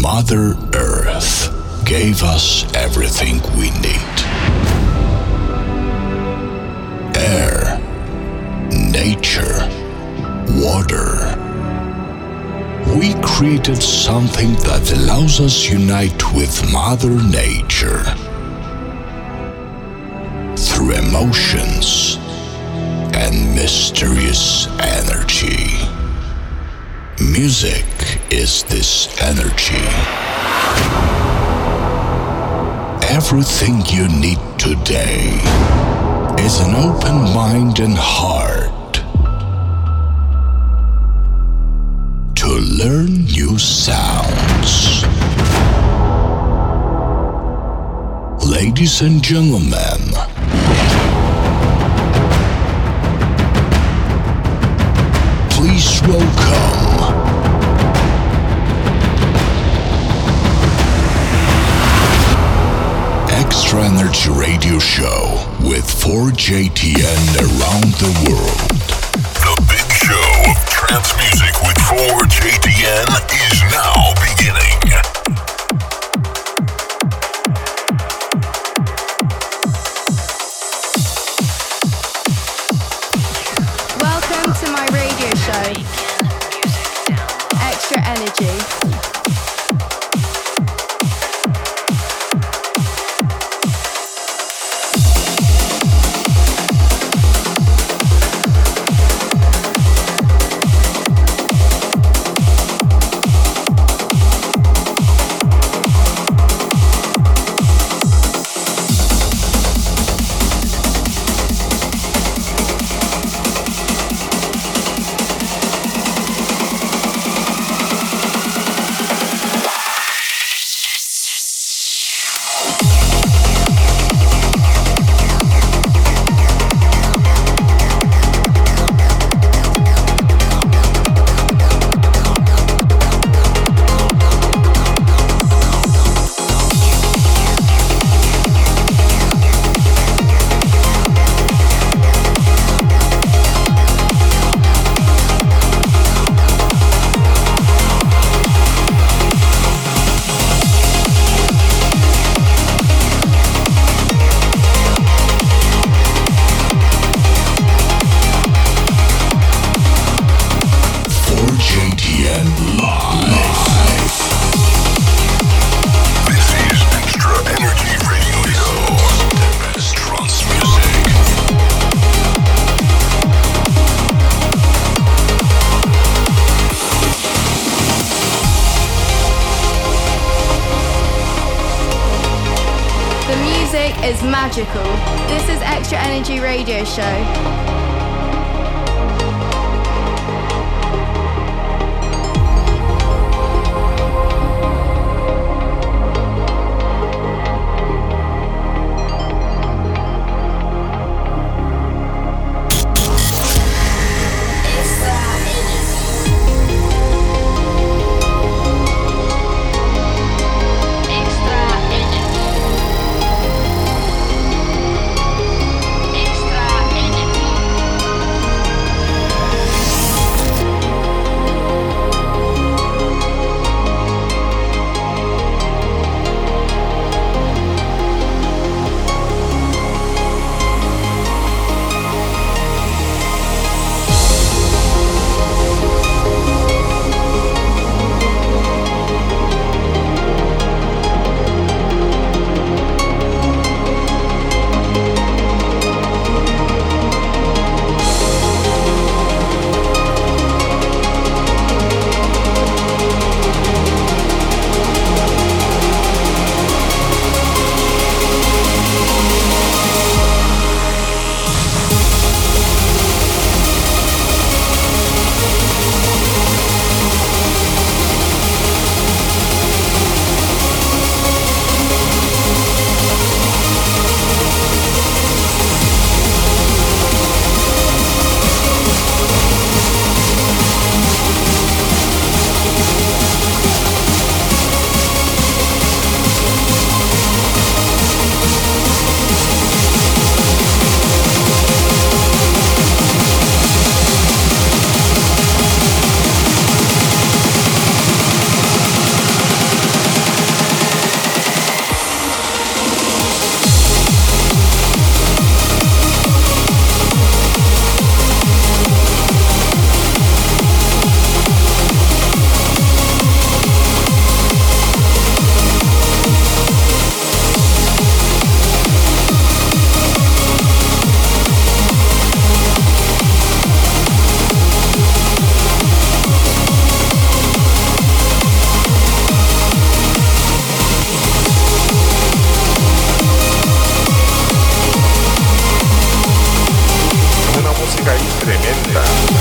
Mother Earth gave us everything we need air, nature, water. We created something that allows us unite with Mother Nature through emotions and mysterious energy. Music is this energy. Everything you need today is an open mind and heart to learn new sounds. Ladies and gentlemen, please welcome Extra Energy Radio Show with 4JTN around the world. The big show of trance music with 4JTN is now beginning. Bye.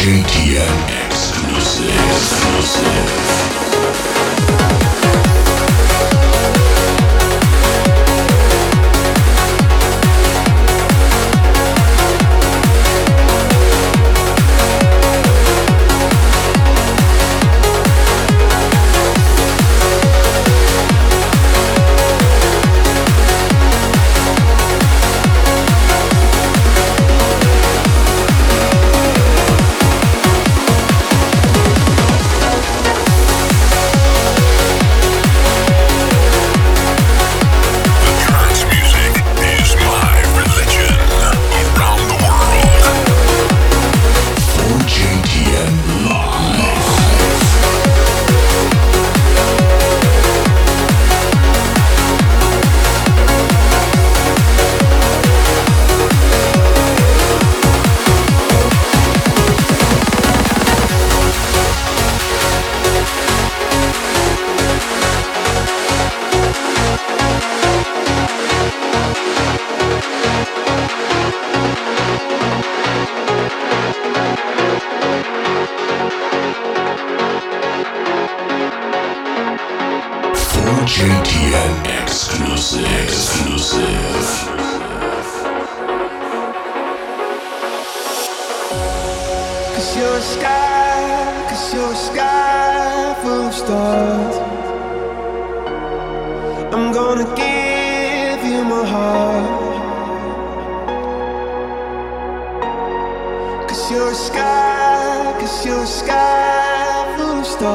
JTN exclusive. exclusive.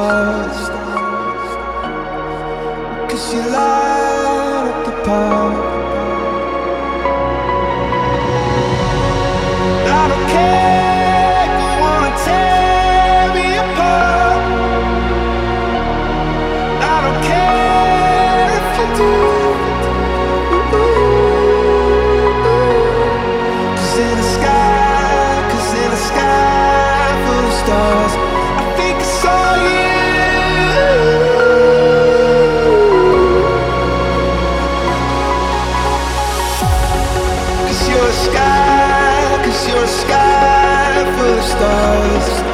Stars. Cause you light up the park. Stars.